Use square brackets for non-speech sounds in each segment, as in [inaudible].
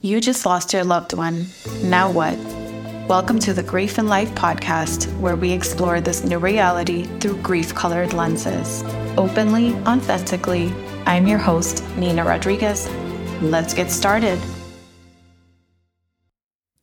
You just lost your loved one. Now what? Welcome to the Grief and Light podcast, where we explore this new reality through grief colored lenses. Openly, authentically, I'm your host, Nina Rodriguez. Let's get started.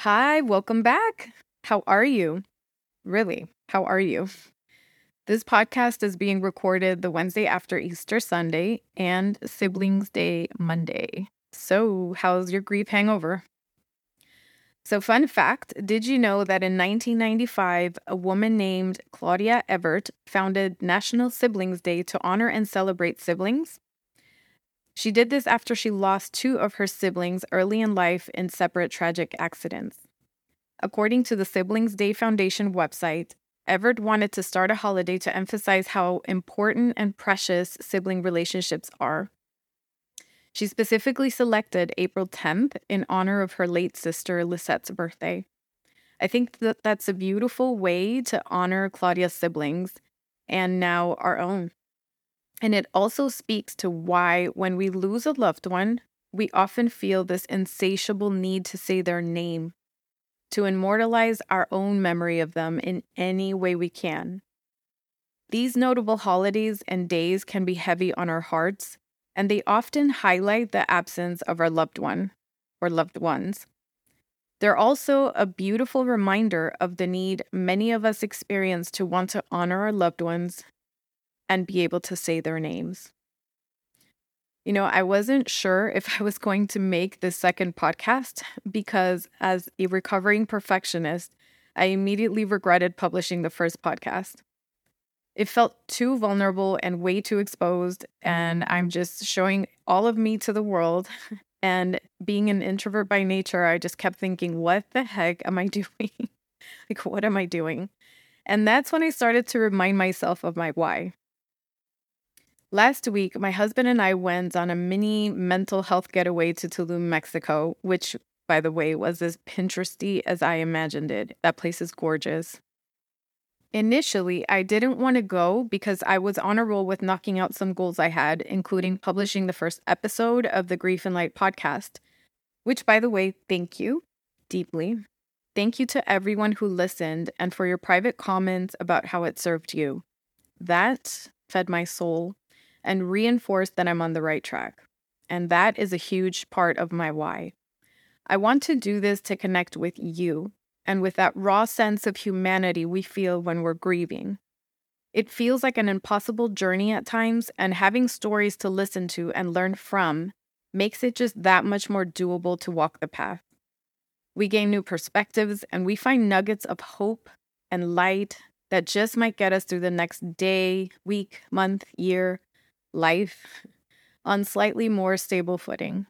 Hi, welcome back. How are you? Really, how are you? This podcast is being recorded the Wednesday after Easter Sunday and Siblings Day Monday. So, how's your grief hangover? So, fun fact did you know that in 1995, a woman named Claudia Evart founded National Siblings Day to honor and celebrate siblings? She did this after she lost two of her siblings early in life in separate tragic accidents. According to the Siblings Day Foundation website, Evart wanted to start a holiday to emphasize how important and precious sibling relationships are. She specifically selected April 10th in honor of her late sister Lisette's birthday. I think that that's a beautiful way to honor Claudia's siblings and now our own. And it also speaks to why, when we lose a loved one, we often feel this insatiable need to say their name to immortalize our own memory of them in any way we can. These notable holidays and days can be heavy on our hearts, and they often highlight the absence of our loved one or loved ones. They're also a beautiful reminder of the need many of us experience to want to honor our loved ones and be able to say their names. You know, I wasn't sure if I was going to make the second podcast because, as a recovering perfectionist, I immediately regretted publishing the first podcast. It felt too vulnerable and way too exposed, mm-hmm. and I'm just showing all of me to the world. [laughs] And being an introvert by nature, I just kept thinking, what the heck am I [laughs] doing? like, what am I doing? And that's when I started to remind myself of my why. Last week, my husband and I went on a mini mental health getaway to Tulum, Mexico, which, by the way, was as Pinteresty as I imagined it. That place is gorgeous. Initially, I didn't want to go because I was on a roll with knocking out some goals I had, including mm-hmm. publishing the first episode of the Grief and Light podcast, which, by the way, thank you deeply. Thank you to everyone who listened and for your private comments about how it served you. That fed my soul and reinforced that I'm on the right track. And that is a huge part of my why. I want to do this to connect with you and with that raw sense of humanity we feel when we're grieving. It feels like an impossible journey at times, and having stories to listen to and learn from makes it just that much more doable to walk the path. We gain new perspectives and we find nuggets of hope and light that just might get us through the next day, week, month, year, life on slightly more stable footing.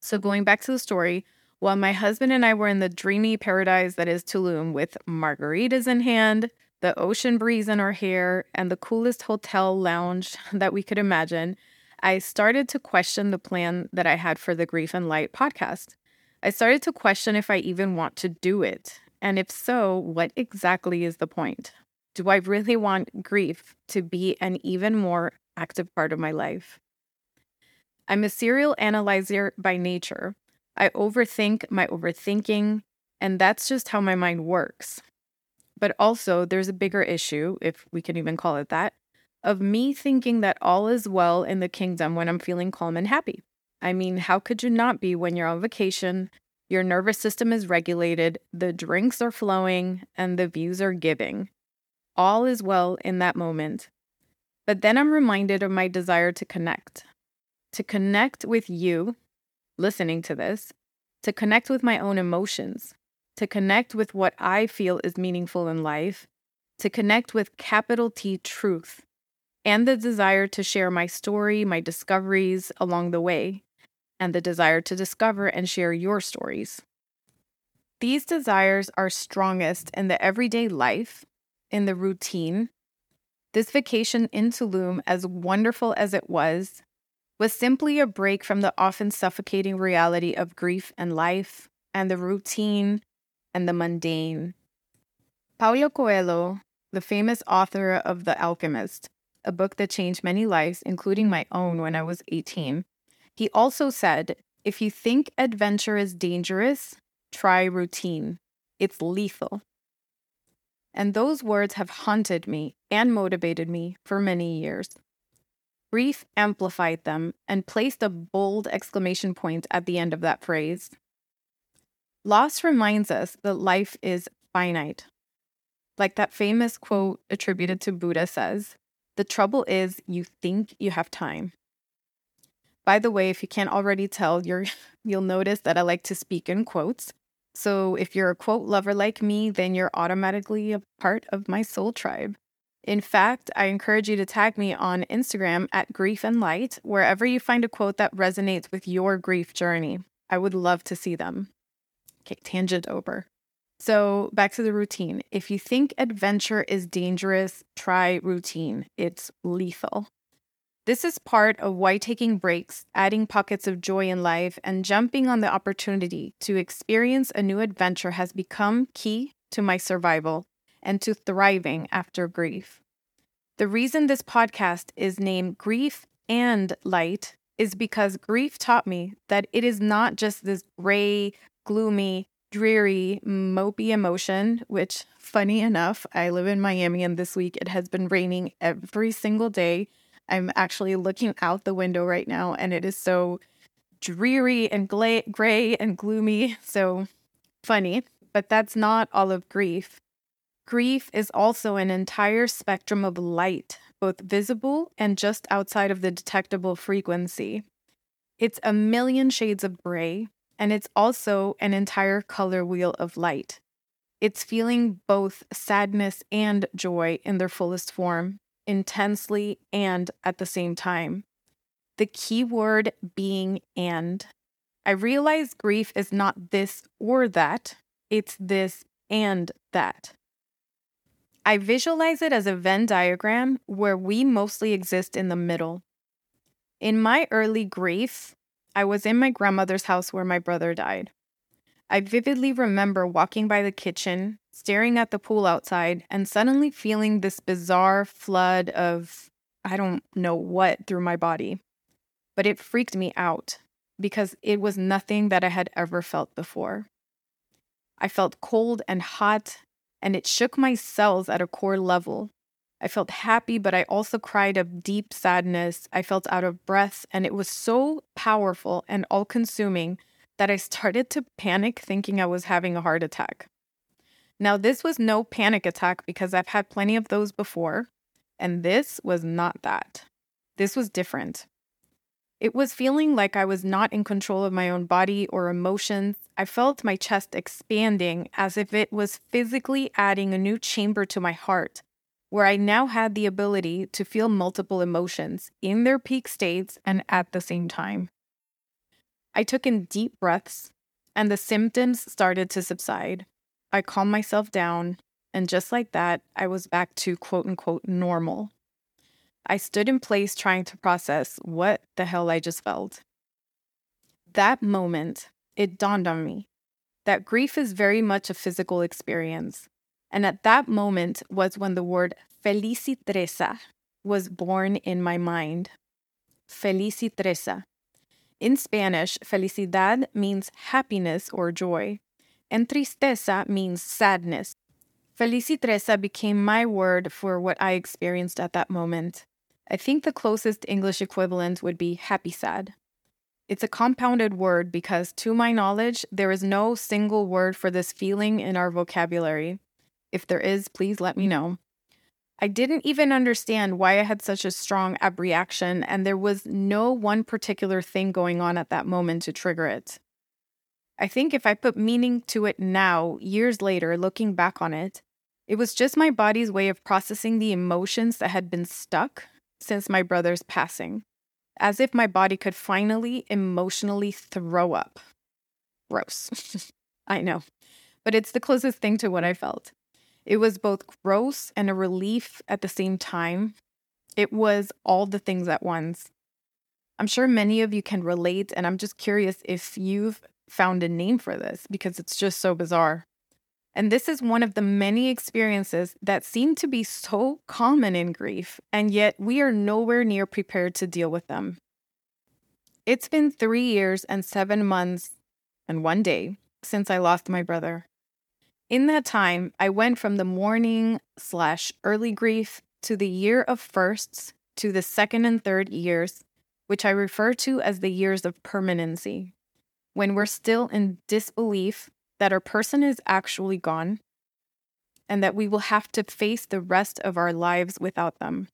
So, going back to the story, while my husband and I were in the dreamy paradise that is Tulum with margaritas in hand, the ocean breeze in our hair, and the coolest hotel lounge [laughs] that we could imagine, I started to question the plan that I had for the Grief and Light podcast. I started to question if I even want to do it. And if so, what exactly is the point? Do I really want grief to be an even more active part of my life. I'm a serial analyzer by nature. I overthink my overthinking, and that's just how my mind works. But also, there's a bigger issue, if we can even call it that, of me thinking that all is well in the kingdom when I'm feeling calm and happy. I mean, how could you not be when you're on vacation? Your nervous system is regulated, the drinks are flowing, and the views are giving. All is well in that moment. But then I'm reminded of my desire to connect, to connect with you, listening to this, to connect with my own emotions, to connect with what I feel is meaningful in life, to connect with capital T truth, and the desire to share my story, my discoveries along the way, and the desire to discover and share your stories. These desires are strongest in the everyday life, in the routine, this vacation in Tulum, as wonderful as it was, was simply a break from the often suffocating reality of grief and life, and the routine and the mundane. Paulo Coelho, the famous author of The Alchemist, a book that changed many lives, including my own when I was 18, he also said, If you think adventure is dangerous, try routine. It's lethal. And those words have haunted me and motivated me for many years. Grief amplified them and placed a bold exclamation point at the end of that phrase. Loss reminds us that life is finite. Like that famous quote attributed to Buddha says, the trouble is you think you have time. By the way, if you can't already tell, you're, [laughs] you'll notice that I like to speak in quotes. So if you're a quote lover like me, then you're automatically a part of my soul tribe. In fact, I encourage you to tag me on Instagram at Grief and Light, wherever you find a quote that resonates with your grief journey. I would love to see them. Okay, tangent over. So, back to the routine. If you think adventure is dangerous, try routine. It's lethal. This is part of why taking breaks, adding pockets of joy in life, and jumping on the opportunity to experience a new adventure has become key to my survival and to thriving after grief. The reason this podcast is named Grief and Light is because grief taught me that it is not just this gray, gloomy, dreary, mopey emotion, which, funny enough, I live in Miami and this week it has been raining every single day I'm actually looking out the window right now and it is so dreary and gla- gray and gloomy. So funny, but that's not all of grief. Grief is also an entire spectrum of light, both visible and just outside of the detectable frequency. It's a million shades of gray, and it's also an entire color wheel of light. It's feeling both sadness and joy in their fullest form intensely, and at the same time. The key word being and. I realize grief is not this or that, it's this and that. I visualize it as a Venn diagram where we mostly exist in the middle. In my early grief, I was in my grandmother's house where my brother died. I vividly remember walking by the kitchen, staring at the pool outside, and suddenly feeling this bizarre flood of I don't know what through my body. But it freaked me out because it was nothing that I had ever felt before. I felt cold and hot, and it shook my cells at a core level. I felt happy, but I also cried of deep sadness. I felt out of breath, and it was so powerful and all consuming that I started to panic thinking I was having a heart attack. Now, this was no panic attack because I've had plenty of those before, and this was not that. This was different. It was feeling like I was not in control of my own body or emotions. I felt my chest expanding as if it was physically adding a new chamber to my heart, where I now had the ability to feel multiple emotions in their peak states and at the same time. I took in deep breaths, and the symptoms started to subside. I calmed myself down, and just like that, I was back to quote unquote normal. I stood in place trying to process what the hell I just felt. That moment, it dawned on me that grief is very much a physical experience. And at that moment was when the word felicitreza was born in my mind. Felicitreza. In Spanish, felicidad means happiness or joy, and tristeza means sadness. Felicitreza became my word for what I experienced at that moment. I think the closest English equivalent would be happy sad. It's a compounded word because, to my knowledge, there is no single word for this feeling in our vocabulary. If there is, please let me know. I didn't even understand why I had such a strong ab reaction, and there was no one particular thing going on at that moment to trigger it. I think if I put meaning to it now, years later, looking back on it, it was just my body's way of processing the emotions that had been stuck since my brother's passing, as if my body could finally emotionally throw up. Gross. [laughs] I know, but it's the closest thing to what I felt. It was both gross and a relief at the same time. It was all the things at once. I'm sure many of you can relate, and I'm just curious if you've found a name for this because it's just so bizarre. And this is one of the many experiences that seem to be so common in grief, and yet we are nowhere near prepared to deal with them. It's been three years and seven months and one day since I lost my brother. In that time, I went from the mourning slash early grief to the year of firsts to the second and third years, which I refer to as the years of permanency, when we're still in disbelief that our person is actually gone and that we will have to face the rest of our lives without them.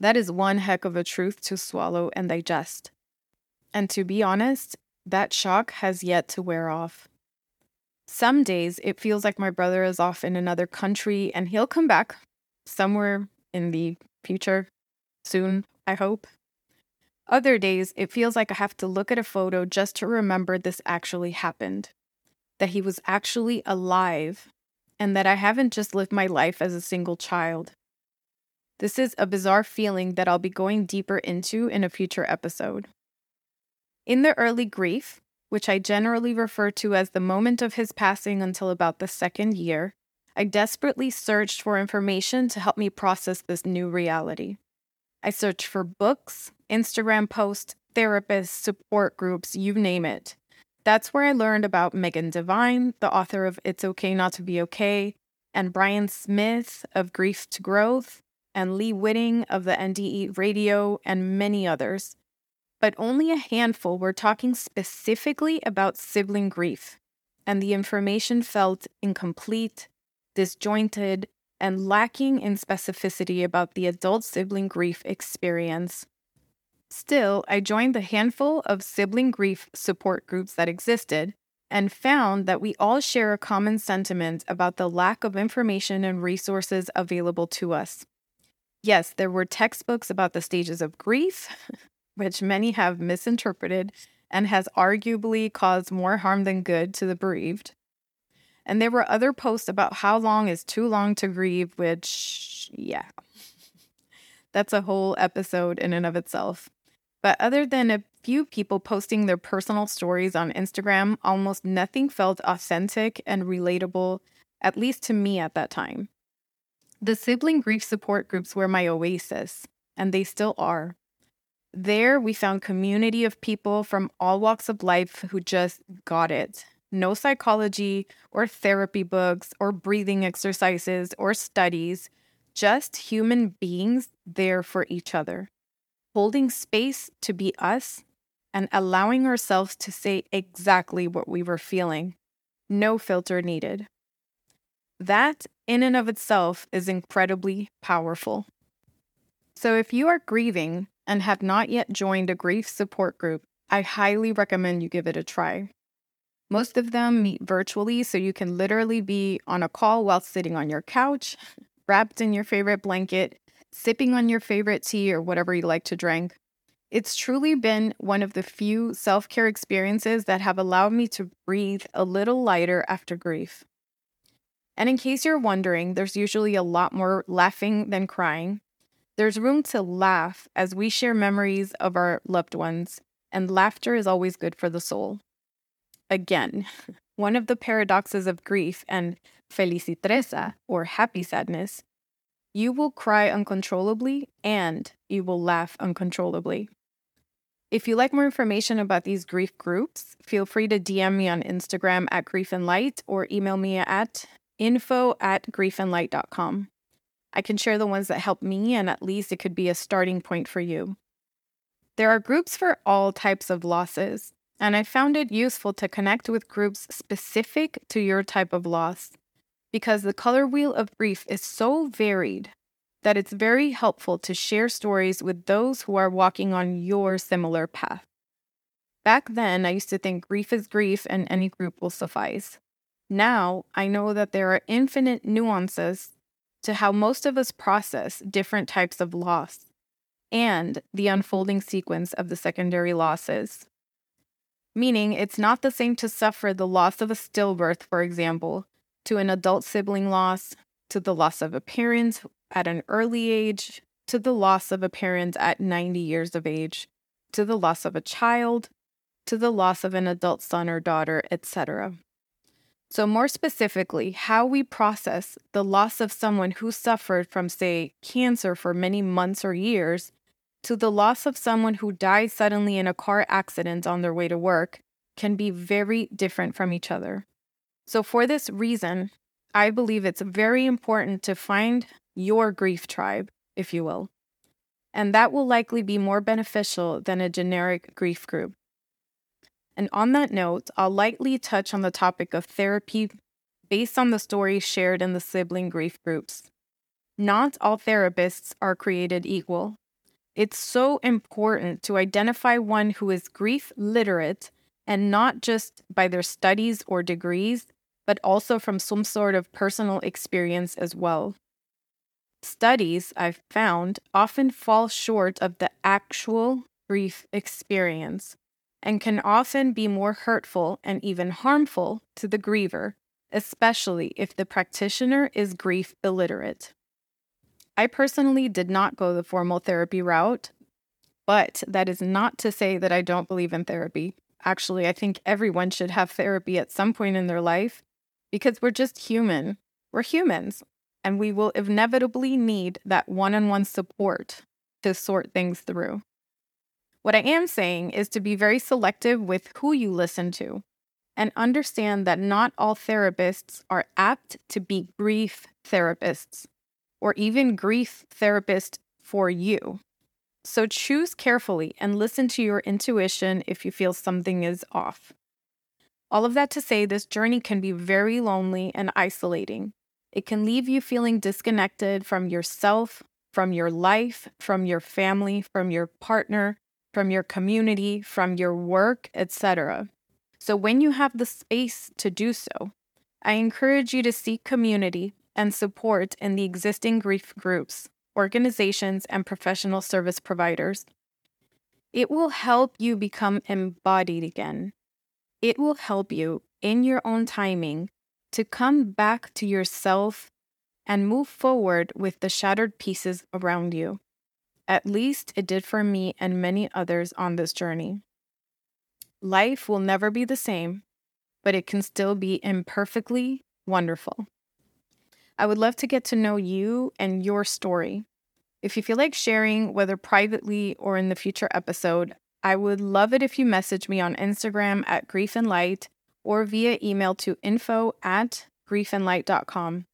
That is one heck of a truth to swallow and digest. And to be honest, that shock has yet to wear off. Some days it feels like my brother is off in another country and he'll come back somewhere in the future, soon, I hope. Other days it feels like I have to look at a photo just to remember this actually happened, that he was actually alive, and that I haven't just lived my life as a single child. This is a bizarre feeling that I'll be going deeper into in a future episode. In the early grief, which I generally refer to as the moment of his passing until about the second year, I desperately searched for information to help me process this new reality. I searched for books, Instagram posts, therapists, support groups, you name it. That's where I learned about Megan Devine, the author of It's Okay Not to Be Okay, and Brian Smith of Grief to Growth, and Lee Witting of the NDE Radio, and many others. But only a handful were talking specifically about sibling grief, and the information felt incomplete, disjointed, and lacking in specificity about the adult sibling grief experience. Still, I joined the handful of sibling grief support groups that existed and found that we all share a common sentiment about the lack of information and resources available to us. Yes, there were textbooks about the stages of grief, [laughs] which many have misinterpreted and has arguably caused more harm than good to the bereaved. And there were other posts about how long is too long to grieve, which, yeah, [laughs] that's a whole episode in and of itself. But other than a few people posting their personal stories on Instagram, almost nothing felt authentic and relatable, at least to me at that time. The sibling grief support groups were my oasis, and they still are. There, we found community of people from all walks of life who just got it. No psychology or therapy books or breathing exercises or studies, just human beings there for each other, holding space to be us and allowing ourselves to say exactly what we were feeling. No filter needed. That, in and of itself, is incredibly powerful. So, if you are grieving and have not yet joined a grief support group, I highly recommend you give it a try. Most of them meet virtually, so you can literally be on a call while sitting on your couch, [laughs] wrapped in your favorite blanket, sipping on your favorite tea or whatever you like to drink. It's truly been one of the few self care experiences that have allowed me to breathe a little lighter after grief. And in case you're wondering, there's usually a lot more laughing than crying. There's room to laugh as we share memories of our loved ones, and laughter is always good for the soul. Again, [laughs] one of the paradoxes of grief and felicitreza, or happy sadness, you will cry uncontrollably and you will laugh uncontrollably. If you like more information about these grief groups, feel free to DM me on Instagram at Grief and Light or email me at info at griefandlight.com. I can share the ones that help me, and at least it could be a starting point for you. There are groups for all types of losses, and I found it useful to connect with groups specific to your type of loss because the color wheel of grief is so varied that it's very helpful to share stories with those who are walking on your similar path. Back then, I used to think grief is grief and any group will suffice. Now I know that there are infinite nuances to how most of us process different types of loss and the unfolding sequence of the secondary losses. Meaning, it's not the same to suffer the loss of a stillbirth, for example, to an adult sibling loss, to the loss of a parent at an early age, to the loss of a parent at 90 years of age, to the loss of a child, to the loss of an adult son or daughter, etc. So, more specifically, how we process the loss of someone who suffered from, say, cancer for many months or years to the loss of someone who dies suddenly in a car accident on their way to work can be very different from each other. So, for this reason, I believe it's very important to find your grief tribe, if you will. And that will likely be more beneficial than a generic grief group. And on that note, I'll lightly touch on the topic of therapy based on the stories shared in the sibling grief groups. Not all therapists are created equal. It's so important to identify one who is grief literate and not just by their studies or degrees, but also from some sort of personal experience as well. Studies I've found often fall short of the actual grief experience and can often be more hurtful and even harmful to the griever, especially if the practitioner is grief illiterate. I personally did not go the formal therapy route, but that is not to say that I don't believe in therapy. Actually, I think everyone should have therapy at some point in their life because we're just human. We're humans, and we will inevitably need that one on one support to sort things through. What I am saying is to be very selective with who you listen to and understand that not all therapists are apt to be grief therapists or even grief therapists for you. So choose carefully and listen to your intuition if you feel something is off. All of that to say, this journey can be very lonely and isolating. It can leave you feeling disconnected from yourself, from your life, from your family, from your partner, from your community, from your work, etc. So, when you have the space to do so, I encourage you to seek community and support in the existing grief groups, organizations, and professional service providers. It will help you become embodied again. It will help you in your own timing to come back to yourself and move forward with the shattered pieces around you. At least it did for me and many others on this journey. Life will never be the same, but it can still be imperfectly wonderful. I would love to get to know you and your story. If you feel like sharing, whether privately or in the future episode, I would love it if you message me on Instagram at Grief and Light or via email to info at griefandlight.com.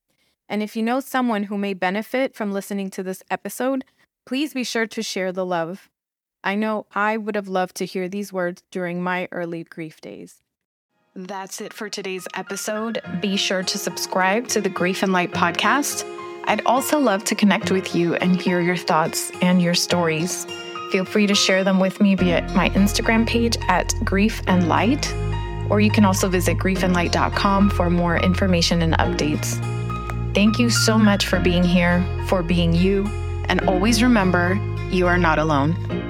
And if you know someone who may benefit from listening to this episode, please be sure to share the love. I know I would have loved to hear these words during my early grief days. That's it for today's episode. Be sure to subscribe to the Grief and Light podcast. I'd also love to connect with you and hear your thoughts and your stories. Feel free to share them with me via my Instagram page at Grief and Light, or you can also visit griefandlight.com for more information and updates. Thank you so much for being here, for being you and always remember you are not alone.